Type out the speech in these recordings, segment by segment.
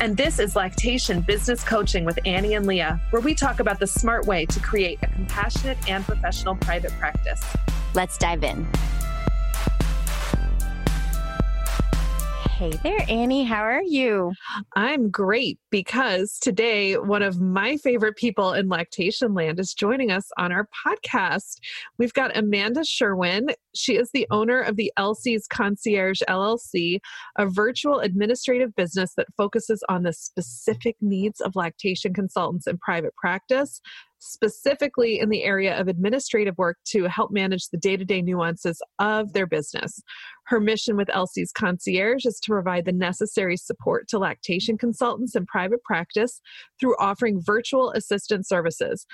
And this is Lactation Business Coaching with Annie and Leah, where we talk about the smart way to create a compassionate and professional private practice. Let's dive in. Hey there, Annie. How are you? I'm great because today one of my favorite people in lactation land is joining us on our podcast. We've got Amanda Sherwin. She is the owner of the LC's Concierge LLC, a virtual administrative business that focuses on the specific needs of lactation consultants in private practice specifically in the area of administrative work to help manage the day to day nuances of their business. Her mission with LC's Concierge is to provide the necessary support to lactation consultants in private practice through offering virtual assistant services.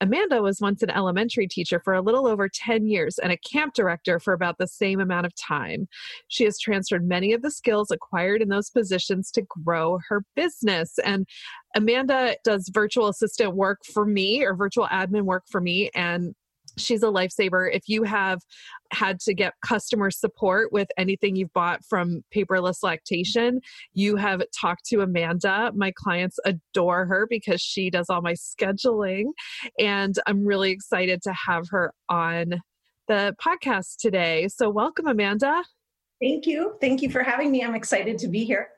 Amanda was once an elementary teacher for a little over 10 years and a camp director for about the same amount of time. She has transferred many of the skills acquired in those positions to grow her business. And Amanda does virtual assistant work for me or virtual admin work for me. And she's a lifesaver. If you have had to get customer support with anything you've bought from paperless lactation, you have talked to Amanda. My clients adore her because she does all my scheduling. And I'm really excited to have her on the podcast today. So, welcome, Amanda. Thank you. Thank you for having me. I'm excited to be here.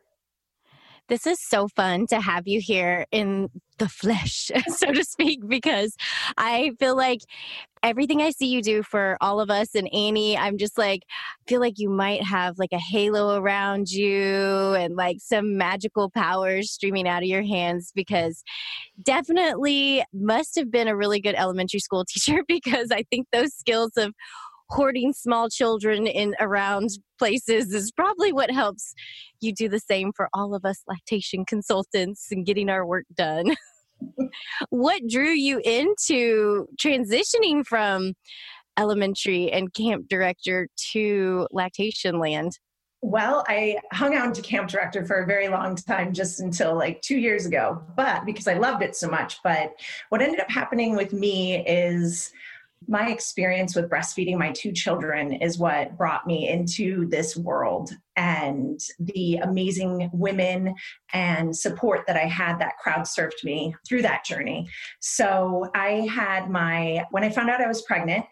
This is so fun to have you here in the flesh, so to speak, because I feel like everything I see you do for all of us and Annie, I'm just like, feel like you might have like a halo around you and like some magical powers streaming out of your hands because definitely must have been a really good elementary school teacher because I think those skills of hoarding small children in around places is probably what helps you do the same for all of us lactation consultants and getting our work done. what drew you into transitioning from elementary and camp director to lactation land? Well, I hung out to camp director for a very long time, just until like two years ago, but because I loved it so much. But what ended up happening with me is my experience with breastfeeding my two children is what brought me into this world and the amazing women and support that I had that crowd served me through that journey. So I had my, when I found out I was pregnant,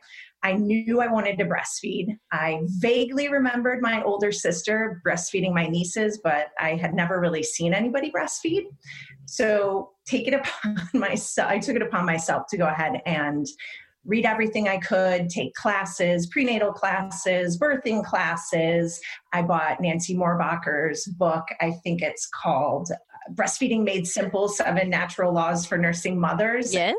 I knew I wanted to breastfeed. I vaguely remembered my older sister breastfeeding my nieces, but I had never really seen anybody breastfeed. So take it upon myself. I took it upon myself to go ahead and read everything I could, take classes, prenatal classes, birthing classes. I bought Nancy Mohrbacher's book. I think it's called uh, Breastfeeding Made Simple Seven Natural Laws for Nursing Mothers. Yes.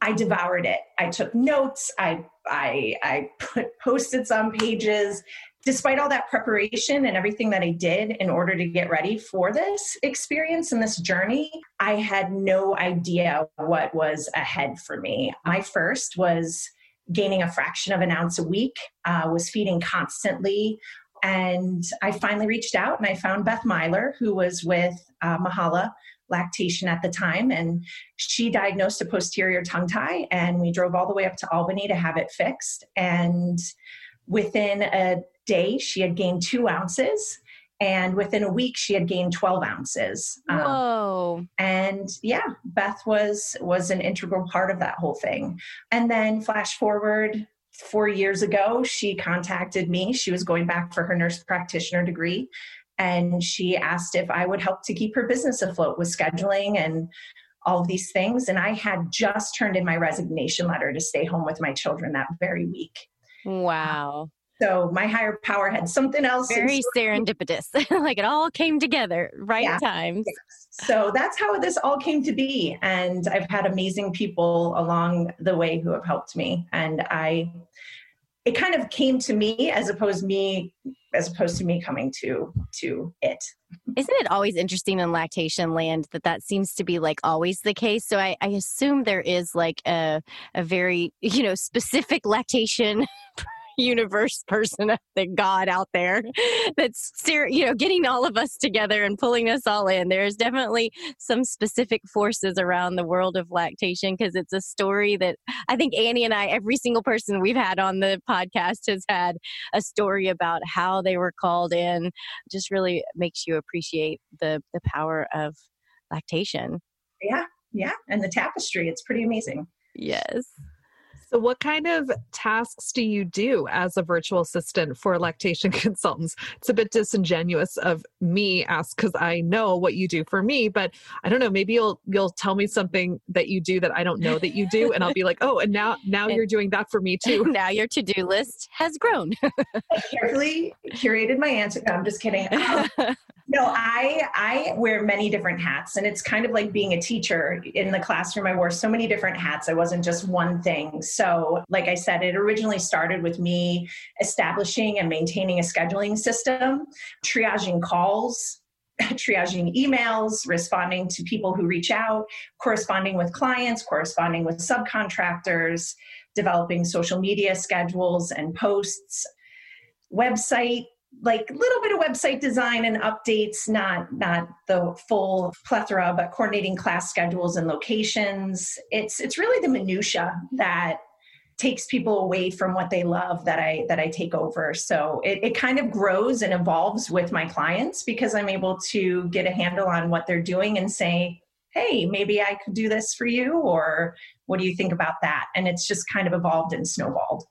I devoured it. I took notes. I I I put post-its on pages despite all that preparation and everything that I did in order to get ready for this experience and this journey, I had no idea what was ahead for me. My first was gaining a fraction of an ounce a week, uh, was feeding constantly. And I finally reached out and I found Beth Myler, who was with uh, Mahala lactation at the time. And she diagnosed a posterior tongue tie, and we drove all the way up to Albany to have it fixed. And within a day, she had gained two ounces. And within a week, she had gained 12 ounces. Um, Whoa. Um, and yeah, Beth was was an integral part of that whole thing. And then flash forward four years ago, she contacted me. She was going back for her nurse practitioner degree. And she asked if I would help to keep her business afloat with scheduling and all of these things. And I had just turned in my resignation letter to stay home with my children that very week. Wow. So my higher power had oh, something else. Very serendipitous. like it all came together right yeah. times. So that's how this all came to be. And I've had amazing people along the way who have helped me. And I it kind of came to me as opposed me as opposed to me coming to to it isn't it always interesting in lactation land that that seems to be like always the case so i, I assume there is like a, a very you know specific lactation universe person, the God out there that's you know getting all of us together and pulling us all in. There's definitely some specific forces around the world of lactation because it's a story that I think Annie and I, every single person we've had on the podcast has had a story about how they were called in. Just really makes you appreciate the the power of lactation. Yeah, yeah, and the tapestry. It's pretty amazing. Yes. So, what kind of tasks do you do as a virtual assistant for lactation consultants? It's a bit disingenuous of me ask because I know what you do for me, but I don't know. Maybe you'll you'll tell me something that you do that I don't know that you do, and I'll be like, oh, and now now you're doing that for me too. Now your to do list has grown. I carefully curated my answer. No, I'm just kidding. Um, no, I I wear many different hats, and it's kind of like being a teacher in the classroom. I wore so many different hats. I wasn't just one thing. So, like I said, it originally started with me establishing and maintaining a scheduling system, triaging calls, triaging emails, responding to people who reach out, corresponding with clients, corresponding with subcontractors, developing social media schedules and posts, website like a little bit of website design and updates not not the full plethora but coordinating class schedules and locations. It's it's really the minutia that takes people away from what they love that i that i take over. So it, it kind of grows and evolves with my clients because i'm able to get a handle on what they're doing and say hey maybe i could do this for you or what do you think about that? And it's just kind of evolved and snowballed.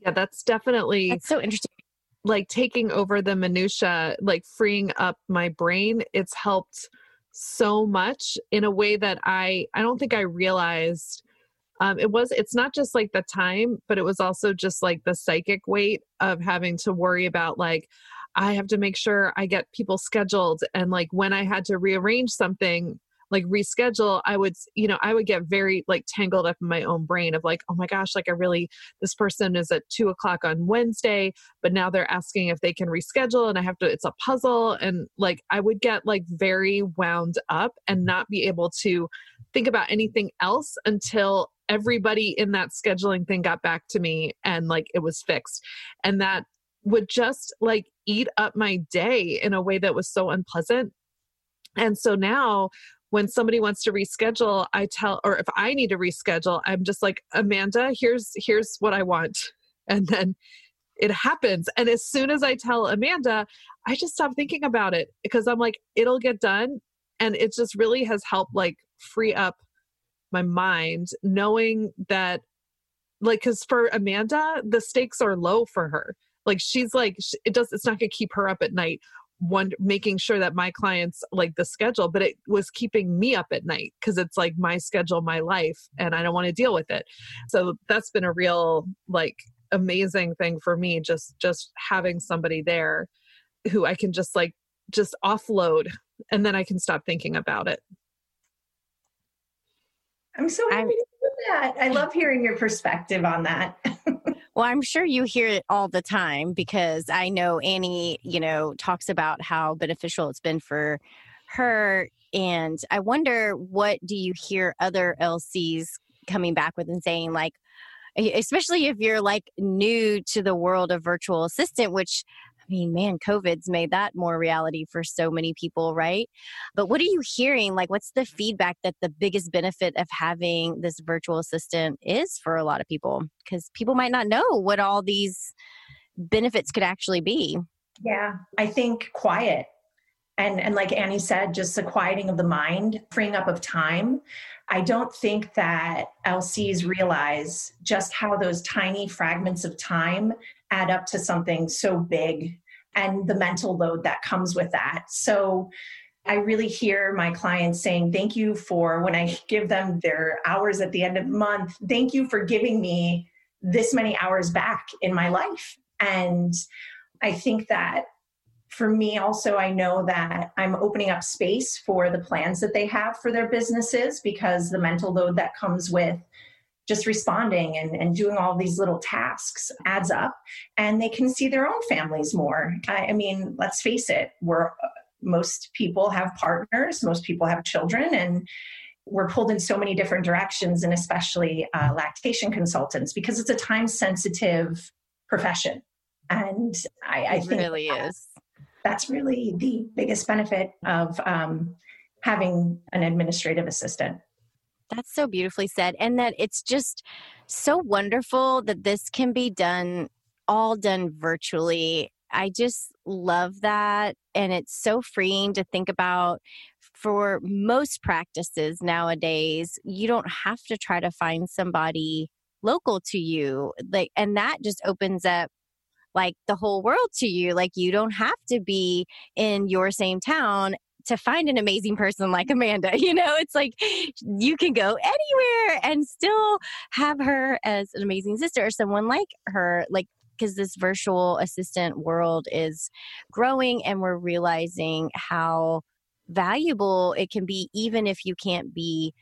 Yeah that's definitely that's so interesting. like taking over the minutia like freeing up my brain it's helped so much in a way that i i don't think i realized um, it was it's not just like the time but it was also just like the psychic weight of having to worry about like i have to make sure i get people scheduled and like when i had to rearrange something like reschedule i would you know i would get very like tangled up in my own brain of like oh my gosh like i really this person is at two o'clock on wednesday but now they're asking if they can reschedule and i have to it's a puzzle and like i would get like very wound up and not be able to think about anything else until everybody in that scheduling thing got back to me and like it was fixed and that would just like eat up my day in a way that was so unpleasant and so now when somebody wants to reschedule i tell or if i need to reschedule i'm just like amanda here's here's what i want. And then it happens. And as soon as i tell amanda i just stop thinking about it because i'm like it'll get done. And it just really has helped like free up my mind knowing that like because for amanda the stakes are low for her. Like she's like it does it's not gonna keep her up at night one making sure that my clients like the schedule but it was keeping me up at night because it's like my schedule my life and i don't want to deal with it. So that's been a real like amazing thing for me just just having somebody there who i can just like just offload and then i can stop thinking about it. I'm so happy I'm, to hear that i love hearing your perspective on that Well, I'm sure you hear it all the time because I know Annie, you know, talks about how beneficial it's been for her. And I wonder what do you hear other LCs coming back with and saying, like, especially if you're like new to the world of virtual assistant, which mean, man, COVID's made that more reality for so many people, right? But what are you hearing? Like, what's the feedback that the biggest benefit of having this virtual assistant is for a lot of people? Because people might not know what all these benefits could actually be. Yeah, I think quiet. And, and like Annie said, just the quieting of the mind, freeing up of time. I don't think that LCs realize just how those tiny fragments of time add up to something so big and the mental load that comes with that. So I really hear my clients saying, Thank you for when I give them their hours at the end of the month, thank you for giving me this many hours back in my life. And I think that for me also i know that i'm opening up space for the plans that they have for their businesses because the mental load that comes with just responding and, and doing all these little tasks adds up and they can see their own families more. I, I mean let's face it we're most people have partners most people have children and we're pulled in so many different directions and especially uh, lactation consultants because it's a time sensitive profession. And i, I think really is. that's really the biggest benefit of um, having an administrative assistant. That's so beautifully said. And that it's just so wonderful that this can be done, all done virtually. I just love that. And it's so freeing to think about for most practices nowadays, you don't have to try to find somebody local to you. Like, and that just opens up like the whole world to you. Like you don't have to be in your same town to find an amazing person like Amanda. You know, it's like you can go anywhere and still have her as an amazing sister or someone like her. Like, because this virtual assistant world is growing and we're realizing how valuable it can be, even if you can't be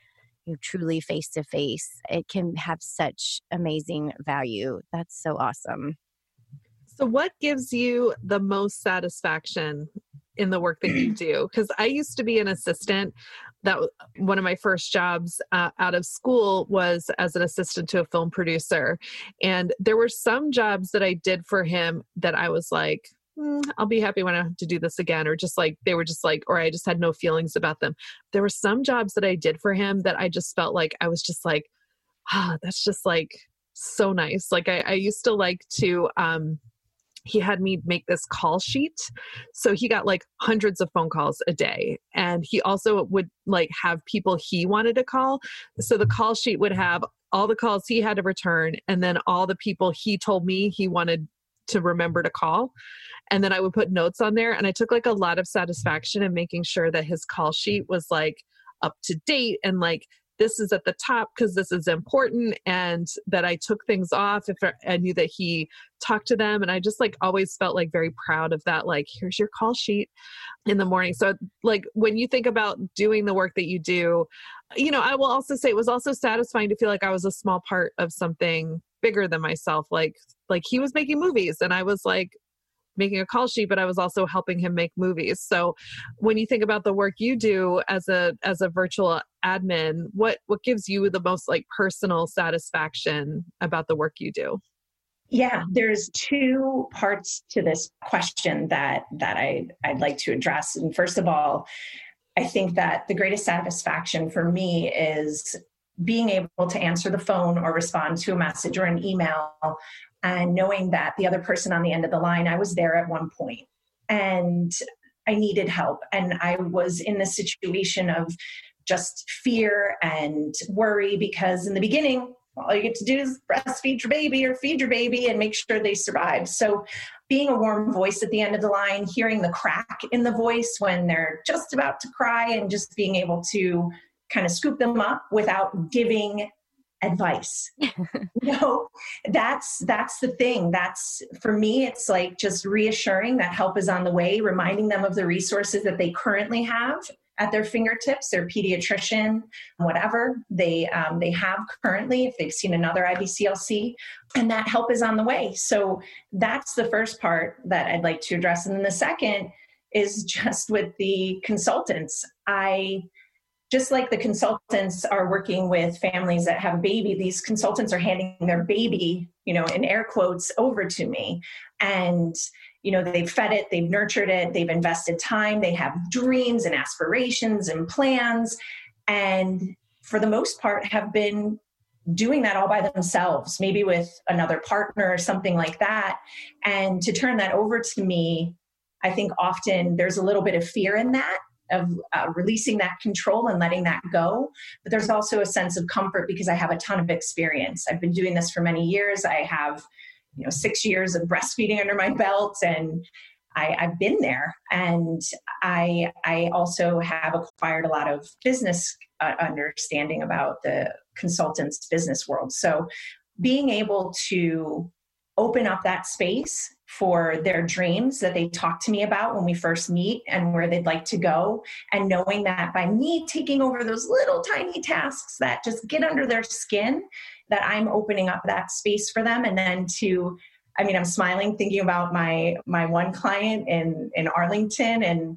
you know, truly face to face. It can have such amazing value. That's so awesome. So, what gives you the most satisfaction in the work that you do? Because I used to be an assistant. That one of my first jobs uh, out of school was as an assistant to a film producer, and there were some jobs that I did for him that I was like, mm, I'll be happy when I have to do this again, or just like they were just like, or I just had no feelings about them. There were some jobs that I did for him that I just felt like I was just like, ah, that's just like so nice. Like I, I used to like to um he had me make this call sheet. So he got like hundreds of phone calls a day. And he also would like have people he wanted to call. So the call sheet would have all the calls he had to return and then all the people he told me he wanted to remember to call. And then I would put notes on there. And I took like a lot of satisfaction in making sure that his call sheet was like up to date and like this is at the top because this is important and that I took things off if I knew that he talked to them. And I just like always felt like very proud of that like here's your call sheet in the morning. So like when you think about doing the work that you do you know I will also say it was also satisfying to feel like I was a small part of something bigger than myself. Like like he was making movies and I was like making a call sheet but i was also helping him make movies. So when you think about the work you do as a as a virtual admin what what gives you the most like personal satisfaction about the work you do? Yeah there's two parts to this question that that i i'd like to address. And first of all i think that the greatest satisfaction for me is being able to answer the phone or respond to a message or an email and knowing that the other person on the end of the line, I was there at one point and I needed help. And I was in a situation of just fear and worry because in the beginning, all you get to do is breastfeed your baby or feed your baby and make sure they survive. So, being a warm voice at the end of the line, hearing the crack in the voice when they're just about to cry, and just being able to kind of scoop them up without giving advice. You know that's that's the thing. That's for me it's like just reassuring that help is on the way reminding them of the resources that they currently have at their fingertips their pediatrician whatever they um, they have currently if they've seen another ibclc and that help is on the way. So that's the first part that i'd like to address. And then the second is just with the consultants. I just like the consultants are working with families that have a baby these consultants are handing their baby you know in air quotes over to me. And you know they've fed it they've nurtured it they've invested time they have dreams and aspirations and plans and for the most part have been doing that all by themselves maybe with another partner or something like that. And to turn that over to me i think often there's a little bit of fear in that of uh, releasing that control and letting that go. But there's also a sense of comfort because I have a ton of experience. I've been doing this for many years. I have, you know, six years of breastfeeding under my belt and I, have been there. And I, I also have acquired a lot of business uh, understanding about the consultants business world. So being able to open up that space for their dreams that they talk to me about when we first meet and where they'd like to go. And knowing that by me taking over those little tiny tasks that just get under their skin, that I'm opening up that space for them. And then to, I mean, I'm smiling thinking about my my one client in in Arlington and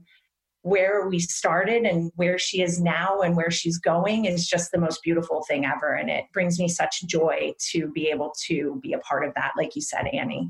where we started and where she is now and where she's going is just the most beautiful thing ever. And it brings me such joy to be able to be a part of that, like you said, Annie.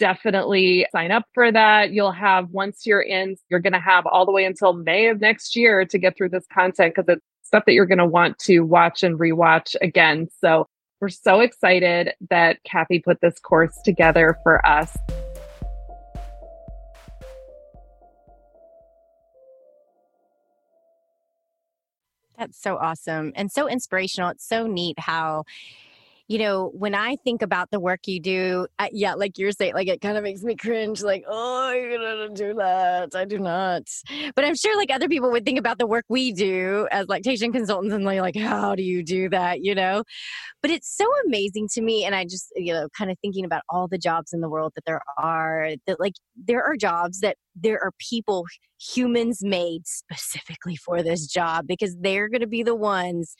definitely sign up for that. You'll have, once you're in, you're going to have all the way until May of next year to get through this content because it's stuff that you're going to want to watch and rewatch again. So we're so excited that Kathy put this course together for us. That's so awesome and so inspirational. It's so neat how you know, when I think about the work you do, yeah, like you're saying, like it kind of makes me cringe, like, oh, you're gonna do that. I do not. But I'm sure like other people would think about the work we do as lactation consultants and they're like, how do you do that, you know? But it's so amazing to me. And I just, you know, kind of thinking about all the jobs in the world that there are, that like there are jobs that there are people, humans made specifically for this job because they're going to be the ones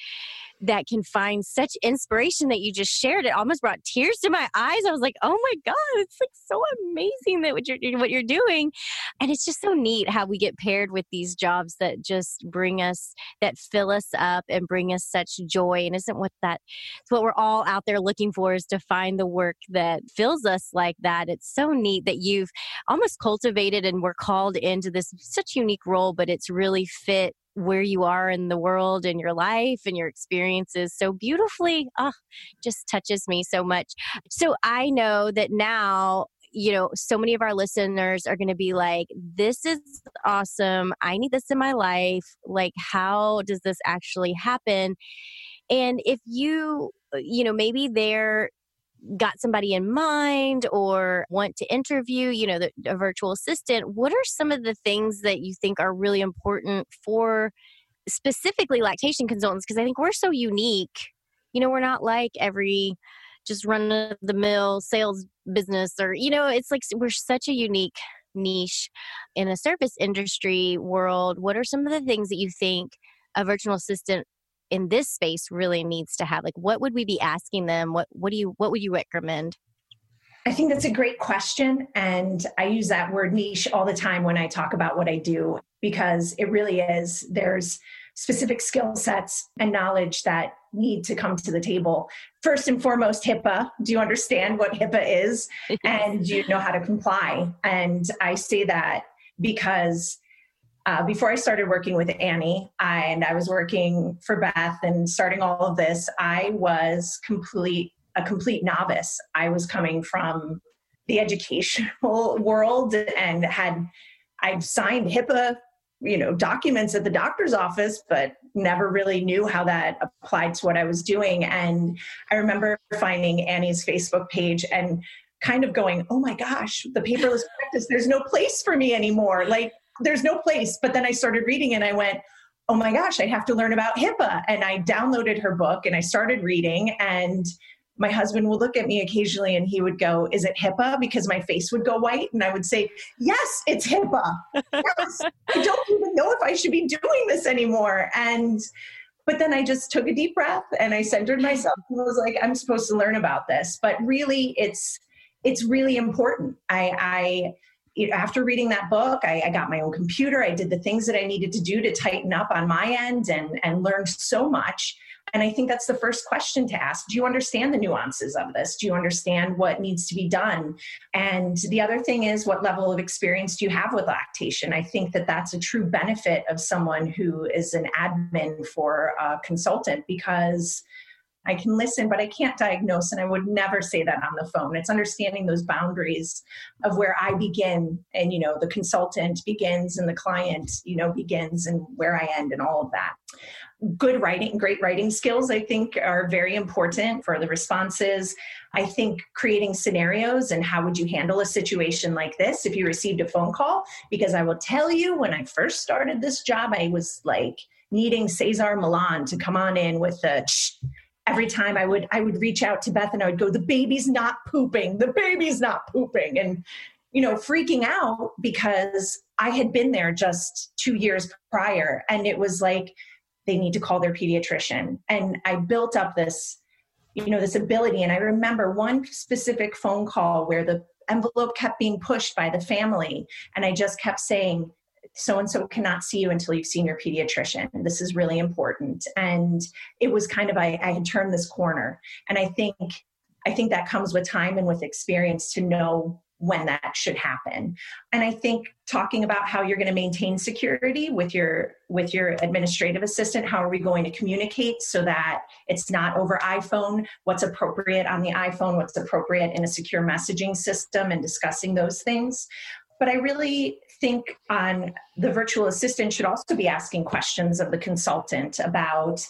that can find such inspiration that you just shared. It almost brought tears to my eyes. I was like, oh my God, it's like so amazing that what you're what you're doing. And it's just so neat how we get paired with these jobs that just bring us that fill us up and bring us such joy. And isn't what that it's what we're all out there looking for is to find the work that fills us like that. It's so neat that you've almost cultivated and we're called into this such unique role, but it's really fit where you are in the world and your life and your experiences so beautifully. Oh just touches me so much. So i know that now you know so many of our listeners are going to be like this is awesome. I need this in my life. Like how does this actually happen? And if you uh, you know maybe they're got somebody in mind or want to interview, you know, the, a virtual assistant, what are some of the things that you think are really important for specifically lactation consultants? Because I think we're so unique. You know, we're not like every just run of the mill sales business or, you know, it's like we're such a unique niche in a service industry world. What are some of the things that you think a virtual assistant in this space really needs to have like what would we be asking them what what do you what would you recommend I think that's a great question. And I use that word niche all the time when I talk about what I do because it really is. There's specific skill sets and knowledge that need to come to the table. First and foremost, HIPAA. Do you understand what HIPAA is? and you know how to comply? And I say that because uh, before I started working with Annie I, and I was working for Beth and starting all of this, I was complete a complete novice. I was coming from the educational world and had I'd signed HIPAA, you know, documents at the doctor's office, but never really knew how that applied to what I was doing. And I remember finding Annie's Facebook page and kind of going, "Oh my gosh, the paperless practice. There's no place for me anymore." Like there's no place. But then I started reading and I went, oh my gosh, I have to learn about HIPAA. And I downloaded her book and I started reading. And my husband would look at me occasionally and he would go, Is it HIPAA? Because my face would go white. And I would say, Yes, it's HIPAA. yes. I don't even know if I should be doing this anymore. And but then I just took a deep breath and I centered myself and was like, I'm supposed to learn about this. But really it's it's really important. I, I after reading that book, I, I, got my own computer. I did the things that I needed to do to tighten up on my end and, and learned so much. And I think that's the first question to ask. Do you understand the nuances of this? Do you understand what needs to be done? And the other thing is, what level of experience do you have with lactation? I think that that's a true benefit of someone who is an admin for a consultant because I can listen, but I can't diagnose. And I would never say that on the phone. It's understanding those boundaries of where I begin and, you know, the consultant begins and the client, you know, begins and where I end and all of that. Good writing, great writing skills, I think, are very important for the responses. I think creating scenarios and how would you handle a situation like this if you received a phone call? Because I will tell you, when I first started this job, I was like, needing Cesar Millan to come on in with the every time I would I would reach out to Beth and I would go, the baby's not pooping, the baby's not pooping. And you know, freaking out because I had been there just two years prior and it was like they need to call their pediatrician. And I built up this, you know, this ability. And I remember one specific phone call where the envelope kept being pushed by the family. And I just kept saying, so and so cannot see you until you've seen your pediatrician. This is really important. And it was kind of I, I had turned this corner. And I think I think that comes with time and with experience to know when that should happen and i think talking about how you're going to maintain security with your with your administrative assistant how are we going to communicate so that it's not over iphone what's appropriate on the iphone what's appropriate in a secure messaging system and discussing those things but I really think on the virtual assistant should also be asking questions of the consultant about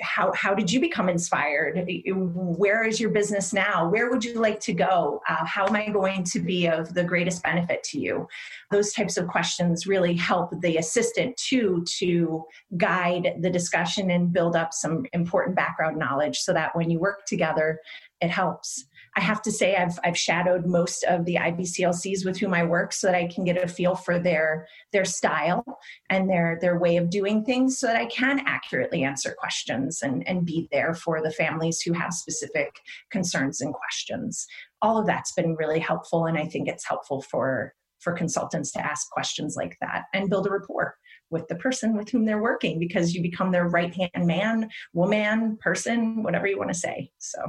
how how did you become inspired? Where is your business now? Where would you like to go? Uh, how am i going to be of the greatest benefit to you? Those types of questions really help the assistant too to guide the discussion and build up some important background knowledge so that when you work together it helps I have to say I've I've shadowed most of the IBCLCs with whom I work so that I can get a feel for their their style and their their way of doing things so that I can accurately answer questions and, and be there for the families who have specific concerns and questions. All of that's been really helpful and I think it's helpful for for consultants to ask questions like that and build a rapport with the person with whom they're working because you become their right hand man, woman, person, whatever you want to say. So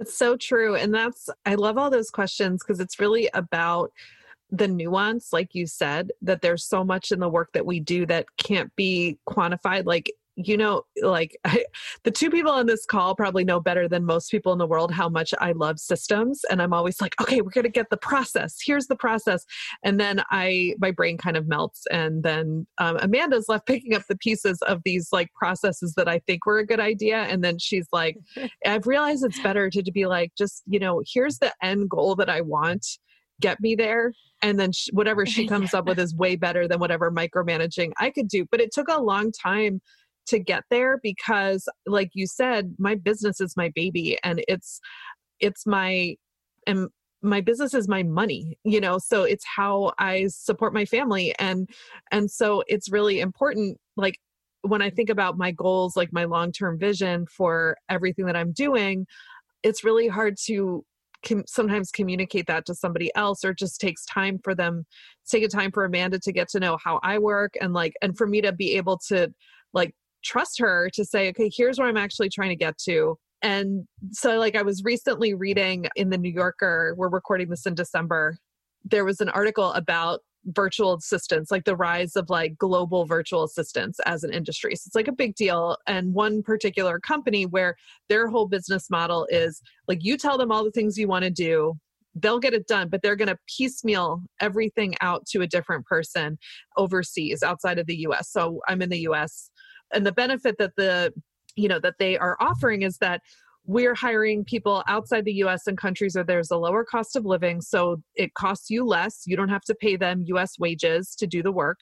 it's so true. And that's, I love all those questions because it's really about the nuance, like you said, that there's so much in the work that we do that can't be quantified. Like you know, like I, the two people on this call probably know better than most people in the world how much I love systems. And I'm always like, okay, we're going to get the process. Here's the process. And then I, my brain kind of melts. And then um, Amanda's left picking up the pieces of these like processes that I think were a good idea. And then she's like, I've realized it's better to, to be like, just, you know, here's the end goal that I want. Get me there and then sh- whatever she comes up with is way better than whatever micromanaging I could do. But it took a long time to get there because like you said my business is my baby and it's it's my and my business is my money you know so it's how i support my family and and so it's really important like when i think about my goals like my long-term vision for everything that i'm doing it's really hard to sometimes communicate that to somebody else or just takes time for them take a time for amanda to get to know how i work and like and for me to be able to like trust her to say, okay, here's where I'm actually trying to get to. And so, like, I was recently reading in the New Yorker, we're recording this in December, there was an article about virtual assistants, like the rise of like global virtual assistants as an industry. So it's like a big deal. And one particular company where their whole business model is like you tell them all the things you want to do, they'll get it done, but they're going to piecemeal everything out to a different person overseas outside of the US. So I'm in the US and the benefit that the you know that they are offering is that we're hiring people outside the US and countries where there's a lower cost of living. So it costs you less. You don't have to pay them US wages to do the work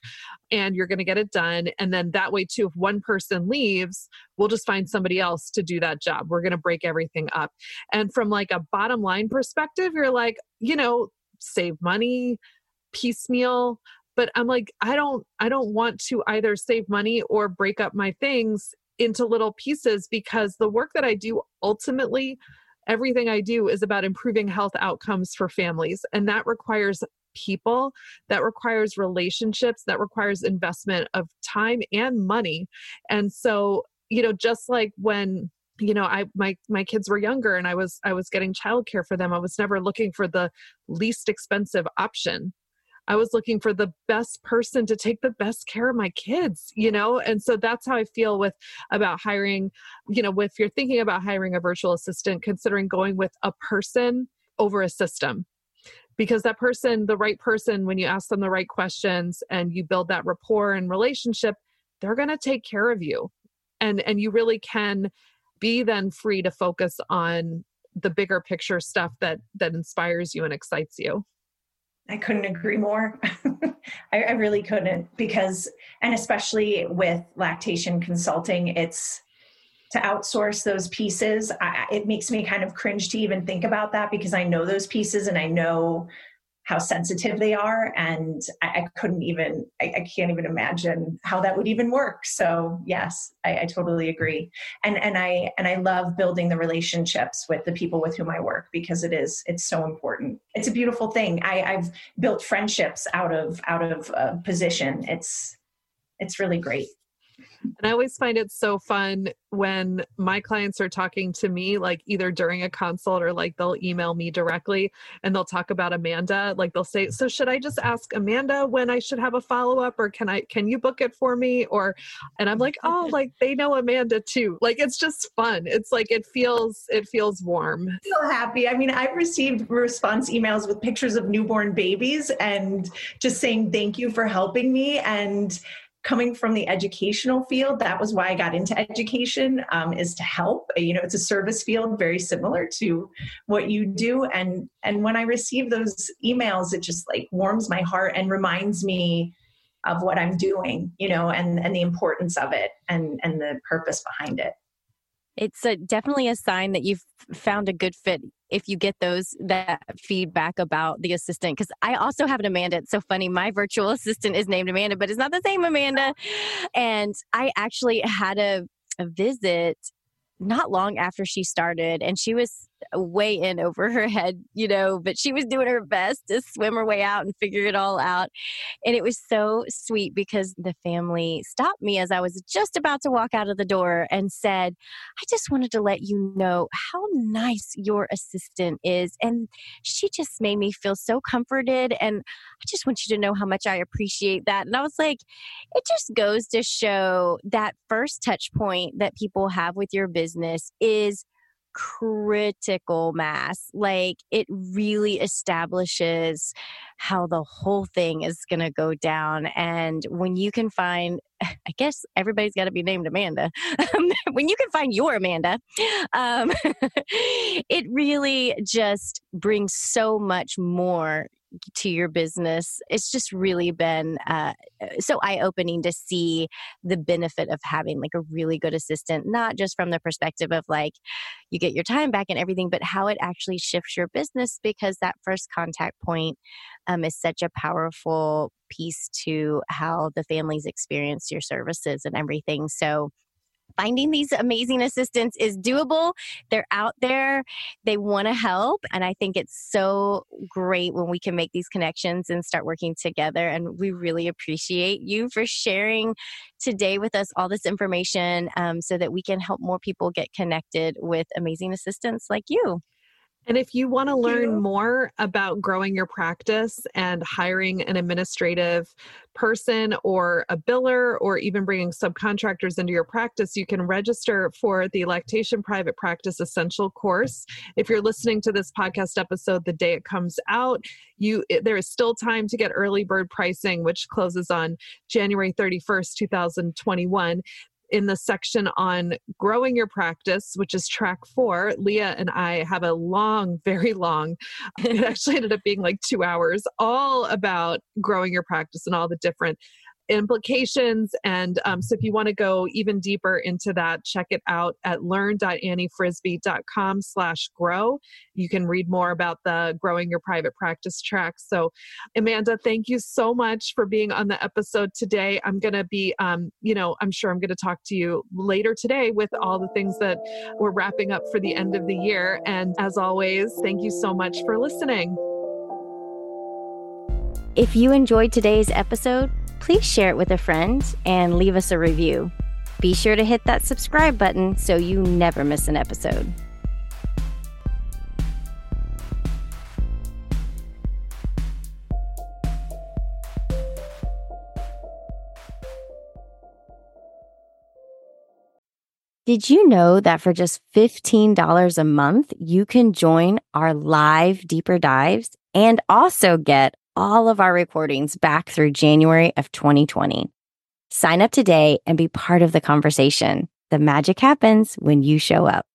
and you're going to get it done. And then that way, too, if one person leaves, we'll just find somebody else to do that job. We're going to break everything up. And from like a bottom line perspective, you're like, you know, save money, piecemeal but i'm like i don't i don't want to either save money or break up my things into little pieces because the work that I do ultimately, everything I do is about improving health outcomes for families. And that requires people, that requires relationships, that requires investment of time and money. And so, you know, just like when you know i my my kids were younger and i was i was getting childcare for them i was never looking for the least expensive option I was looking for the best person to take the best care of my kids, you know? And so that's how I feel with about hiring, you know, if you're thinking about hiring a virtual assistant, considering going with a person over a system. Because that person, the right person, when you ask them the right questions and you build that rapport and relationship, they're going to take care of you. And and you really can be then free to focus on the bigger picture stuff that that inspires you and excites you. I couldn't agree more. I, I, really couldn't because, and especially with lactation consulting, it's to outsource those pieces. I, it makes me kind of cringe to even think about that because I know those pieces and I know how sensitive they are and i, I couldn't even I, I, can't even imagine how that would even work. So yes I, I, totally agree. And and i and i love building the relationships with the people with whom i work because it is it's so important. It's a beautiful thing. I, i've built friendships out of out of a position. It's it's really great and I always find it so fun when my clients are talking to me, like either during a consult or like they'll email me directly and they'll talk about Amanda. Like they'll say, So should I just ask Amanda when I should have a follow up or can I can you book it for me? Or and I'm like, Oh, like they know Amanda too. Like it's just fun. It's like it feels it feels warm. So happy. I mean, I've received response emails with pictures of newborn babies and just saying thank you for helping me and coming from the educational field that was why i got into education um, is to help. You know it's a service field very similar to what you do. And and when i receive those emails it just like warms my heart and reminds me of what i'm doing you know and and the importance of it and and the purpose behind it it's a, definitely a sign that you've found a good fit if you get those that feedback about the assistant because i also have an amanda. It's so funny my virtual assistant is named amanda but it's not the same amanda. And i actually had a, a visit not long after she started and she was way in over her head you know but she was doing her best to swim her way out and figure it all out. And it was so sweet because the family stopped me as i was just about to walk out of the door and said i just wanted to let you know how nice your assistant is and she just made me feel so comforted and i just want you to know how much i appreciate that. And i was like it just goes to show that first touch point that people have with your business is critical mass. Like it really establishes how the whole thing is going to go down. And when you can find, I guess everybody's got to be named Amanda. when you can find your Amanda, um, it really just brings so much more to your business. It's just really been uh, so eye opening to see the benefit of having like a really good assistant, not just from the perspective of like you get your time back and everything, but how it actually shifts your business because that first contact point um, is such a powerful piece to how the families experience your services and everything. So finding these amazing assistants is doable. They're out there, they want to help. And I think it's so great when we can make these connections and start working together. And we really appreciate you for sharing today with us all this information um, so that we can help more people get connected with amazing assistants like you. And if you want to learn more about growing your practice and hiring an administrative person or a biller or even bringing subcontractors into your practice, you can register for the Lactation Private Practice Essential course. If you're listening to this podcast episode the day it comes out, you there is still time to get early bird pricing which closes on January 31st, 2021 in the section on growing your practice, which is track four, Leah and I have a long, very long, it actually ended up being like two hours, all about growing your practice and all the different implications. And um, so if you want to go even deeper into that, check it out at learn.anniefrisbie.com slash grow. You can read more about the growing your private practice track. So Amanda, thank you so much for being on the episode today. I'm going to be, um, you know, I'm sure I'm going to talk to you later today with all the things that we're wrapping up for the end of the year. And as always, thank you so much for listening. If you enjoyed today's episode, please share it with a friend and leave us a review. Be sure to hit that subscribe button so you never miss an episode. Did you know that for just $15 a month, you can join our live deeper dives and also get all of our recordings back through January of 2020. Sign up today and be part of the conversation. The magic happens when you show up.